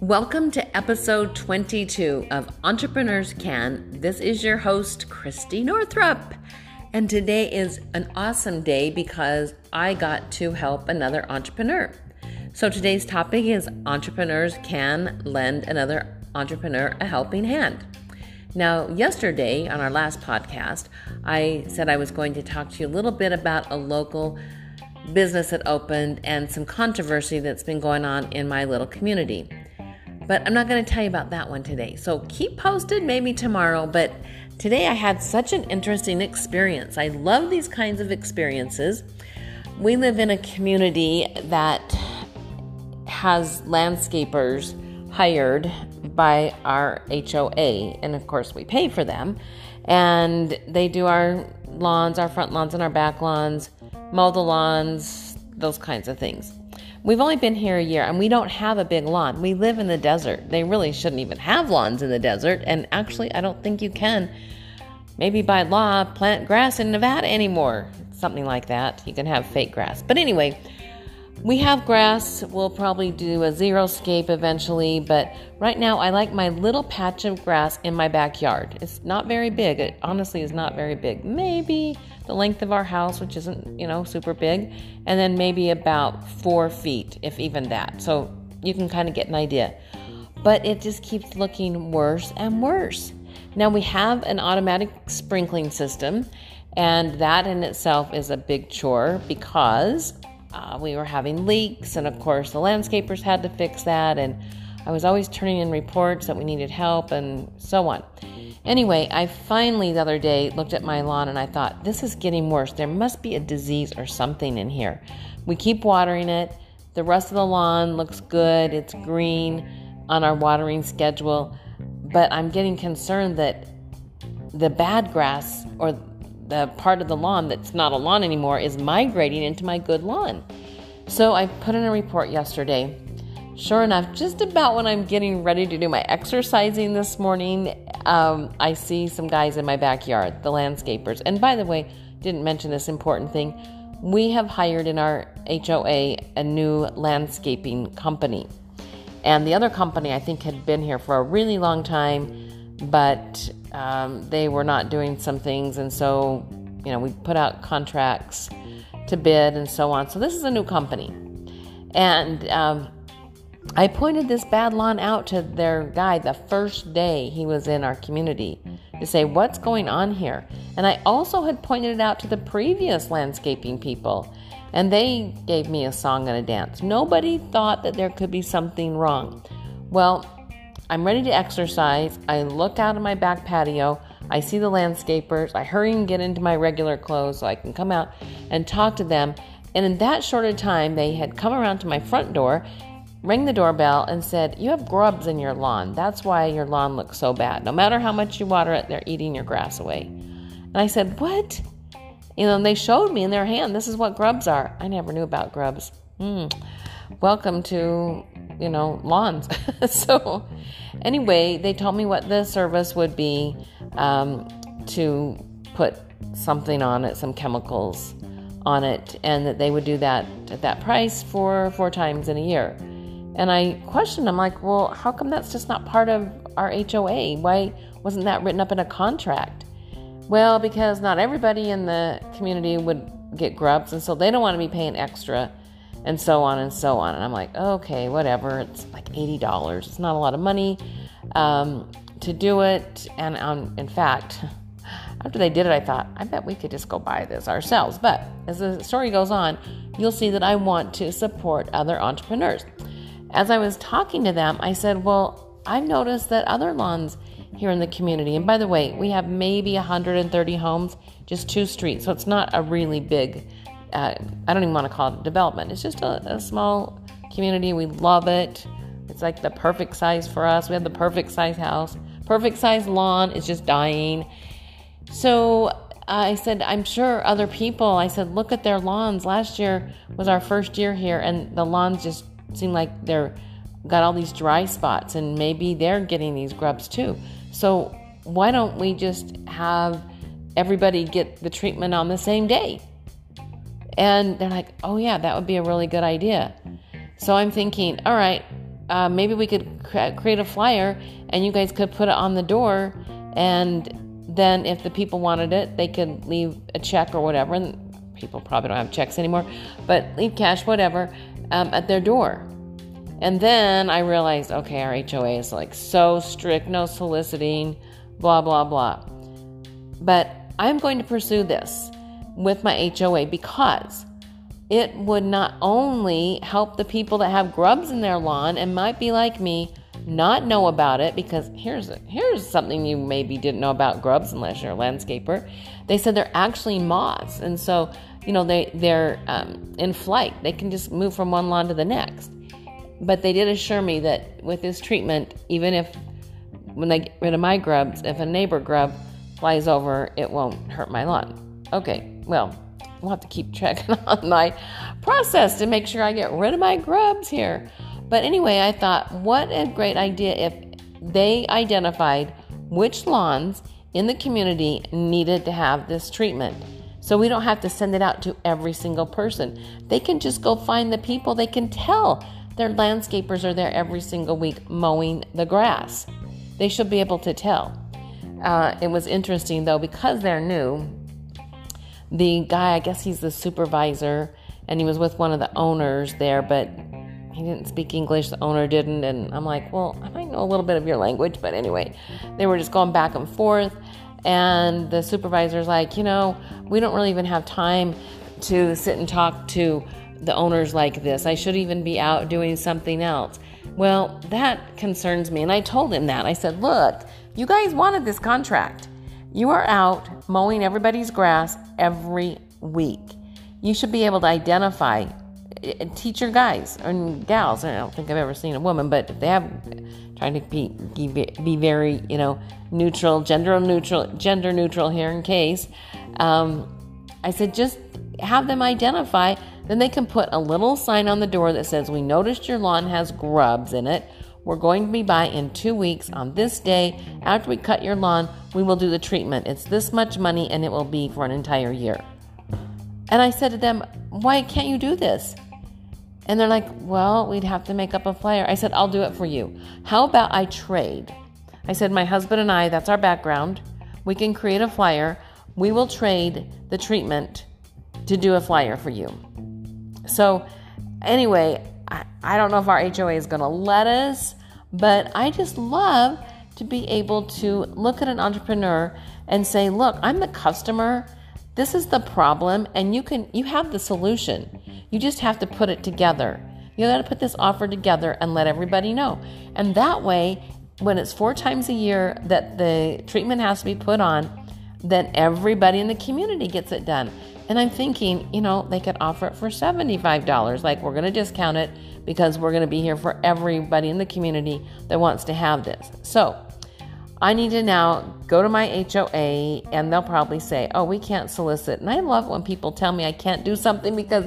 Welcome to episode 22 of Entrepreneurs Can. This is your host, Christy Northrup. And today is an awesome day because I got to help another entrepreneur. So today's topic is Entrepreneurs Can Lend Another Entrepreneur a Helping Hand. Now, yesterday on our last podcast, I said I was going to talk to you a little bit about a local business that opened and some controversy that's been going on in my little community. But I'm not going to tell you about that one today. So keep posted, maybe tomorrow. But today I had such an interesting experience. I love these kinds of experiences. We live in a community that has landscapers hired by our HOA, and of course, we pay for them. And they do our lawns, our front lawns, and our back lawns, mow the lawns, those kinds of things. We've only been here a year and we don't have a big lawn. We live in the desert. They really shouldn't even have lawns in the desert. And actually, I don't think you can, maybe by law, plant grass in Nevada anymore. Something like that. You can have fake grass. But anyway, we have grass. We'll probably do a zero xeriscape eventually, but right now I like my little patch of grass in my backyard. It's not very big. It honestly is not very big. Maybe the length of our house, which isn't, you know, super big, and then maybe about four feet, if even that. So you can kind of get an idea. But it just keeps looking worse and worse. Now we have an automatic sprinkling system, and that in itself is a big chore because uh, we were having leaks, and of course, the landscapers had to fix that, and I was always turning in reports that we needed help, and so on. Anyway, I finally the other day looked at my lawn and I thought, this is getting worse. There must be a disease or something in here. We keep watering it. The rest of the lawn looks good, it's green on our watering schedule, but I'm getting concerned that the bad grass or the part of the lawn that's not a lawn anymore is migrating into my good lawn. So I put in a report yesterday. Sure enough, just about when I'm getting ready to do my exercising this morning, um, I see some guys in my backyard, the landscapers. And by the way, didn't mention this important thing. We have hired in our HOA a new landscaping company. And the other company, I think, had been here for a really long time, but um, they were not doing some things, and so you know we put out contracts to bid and so on. So this is a new company, and um, I pointed this bad lawn out to their guy the first day he was in our community to say what's going on here, and I also had pointed it out to the previous landscaping people. And they gave me a song and a dance. Nobody thought that there could be something wrong. Well, I'm ready to exercise. I look out of my back patio. I see the landscapers. I hurry and get into my regular clothes so I can come out and talk to them. And in that short of time, they had come around to my front door, rang the doorbell, and said, You have grubs in your lawn. That's why your lawn looks so bad. No matter how much you water it, they're eating your grass away. And I said, What? You know, they showed me in their hand, this is what grubs are. I never knew about grubs. Mm. Welcome to you know, lawns. so, anyway, they told me what the service would be um, to put something on it, some chemicals on it, and that they would do that at that price for four times in a year. And I questioned, I'm like, well, how come that's just not part of our HOA? Why wasn't that written up in a contract? Well, because not everybody in the community would get grubs, and so they don't want to be paying extra and so on and so on. And I'm like, okay, whatever. It's like $80. It's not a lot of money um, to do it. And um, in fact, after they did it, I thought, I bet we could just go buy this ourselves. But as the story goes on, you'll see that I want to support other entrepreneurs. As I was talking to them, I said, well, I've noticed that other lawns here in the community, and by the way, we have maybe 130 homes, just two streets, so it's not a really big uh, I don't even want to call it development. It's just a, a small community. We love it. It's like the perfect size for us. We have the perfect size house, perfect size lawn. It's just dying. So I said, I'm sure other people, I said, look at their lawns. Last year was our first year here, and the lawns just seem like they're got all these dry spots, and maybe they're getting these grubs too. So why don't we just have everybody get the treatment on the same day? And they're like, oh, yeah, that would be a really good idea. So I'm thinking, all right, uh, maybe we could create a flyer and you guys could put it on the door. And then if the people wanted it, they could leave a check or whatever. And people probably don't have checks anymore, but leave cash, whatever, um, at their door. And then I realized, okay, our HOA is like so strict, no soliciting, blah, blah, blah. But I'm going to pursue this with my HOA because it would not only help the people that have grubs in their lawn and might be like me, not know about it because here's here's something you maybe didn't know about grubs unless you're a landscaper. They said they're actually moths, and so you know they they're um, in flight. They can just move from one lawn to the next. But they did assure me that with this treatment, even if when they get rid of my grubs, if a neighbor grub flies over, it won't hurt my lawn. Okay, well, we'll have to keep checking on my process to make sure I get rid of my grubs here. But anyway, I thought, what a great idea if they identified which lawns in the community needed to have this treatment. So we don't have to send it out to every single person. They can just go find the people. They can tell their landscapers are there every single week mowing the grass. They should be able to tell. Uh, it was interesting though, because they're new, the guy, I guess he's the supervisor, and he was with one of the owners there, but he didn't speak English, the owner didn't. And I'm like, well, I might know a little bit of your language, but anyway, they were just going back and forth. And the supervisor's like, you know, we don't really even have time to sit and talk to the owners like this. I should even be out doing something else. Well, that concerns me. And I told him that. I said, look, you guys wanted this contract. You are out mowing everybody's grass every week. You should be able to identify, eh, teach your guys and gals. I don't think I've ever seen a woman, but if they have, trying to be be very you know neutral, gender neutral, gender neutral here in case. Um, I said just have them identify then they can put a little sign on the door that says, We noticed your lawn has grubs in it. We're going to be by in two weeks on this day. After we cut your lawn, we will do the treatment. It's this much money and it will be for an entire year. And I said to them, Why can't you do this? And they're like, Well, we'd have to make up a flyer. I said, I'll do it for you. How about I trade? I said, My husband and I, that's our background. We can create a flyer. We will trade the treatment to do a flyer for you. So, anyway, I, I don't know if our HOA is going to let us, but I just love to be able to look at an entrepreneur and say, "Look, I'm the customer. This is the problem and you can you have the solution. You just have to put it together. You got to put this offer together and let everybody know. And that way, when it's four times a year that the treatment has to be put on, then everybody in the community gets it done. And I'm thinking, you know, they could offer it for $75. Like, we're going to discount it because we're going to be here for everybody in the community that wants to have this. So, I need to now go to my HOA and they'll probably say, oh, we can't solicit. And I love when people tell me I can't do something because,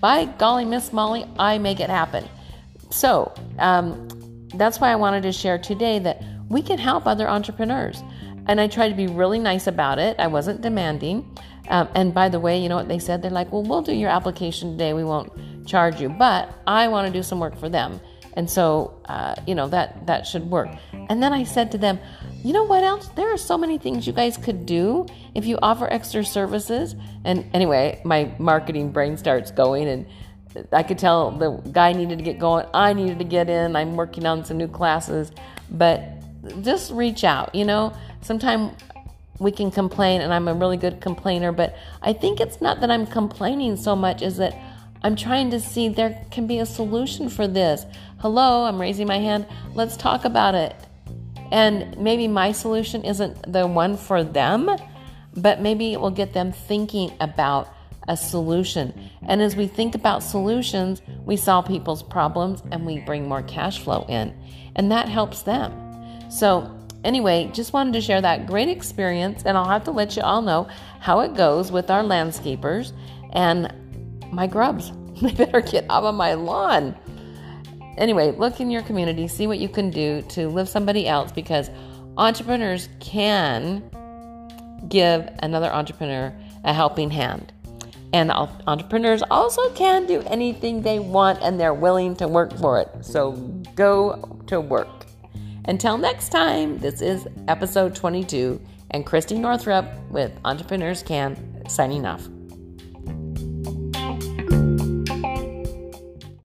by golly, Miss Molly, I make it happen. So, um, that's why I wanted to share today that we can help other entrepreneurs. And I tried to be really nice about it. I wasn't demanding. Um, and by the way, you know what they said? They're like, well, we'll do your application today. We won't charge you, but I want to do some work for them. And so, uh, you know, that, that should work. And then I said to them, you know what else? There are so many things you guys could do if you offer extra services. And anyway, my marketing brain starts going and I could tell the guy needed to get going. I needed to get in. I'm working on some new classes, but just reach out, you know. Sometimes we can complain, and I'm a really good complainer, but I think it's not that I'm complaining so much is that I'm trying to see there can be a solution for this. Hello, I'm raising my hand. Let's talk about it. And maybe my solution isn't the one for them, but maybe it will get them thinking about a solution. And as we think about solutions, we solve people's problems and we bring more cash flow in. And that helps them. So Anyway, just wanted to share that great experience, and I'll have to let you all know how it goes with our landscapers and my grubs. They better get out of my lawn. Anyway, look in your community, see what you can do to lift somebody else because entrepreneurs can give another entrepreneur a helping hand. And entrepreneurs also can do anything they want and they're willing to work for it. So go to work. Until next time, this is episode 22 and Christy Northrup with Entrepreneurs Can signing off.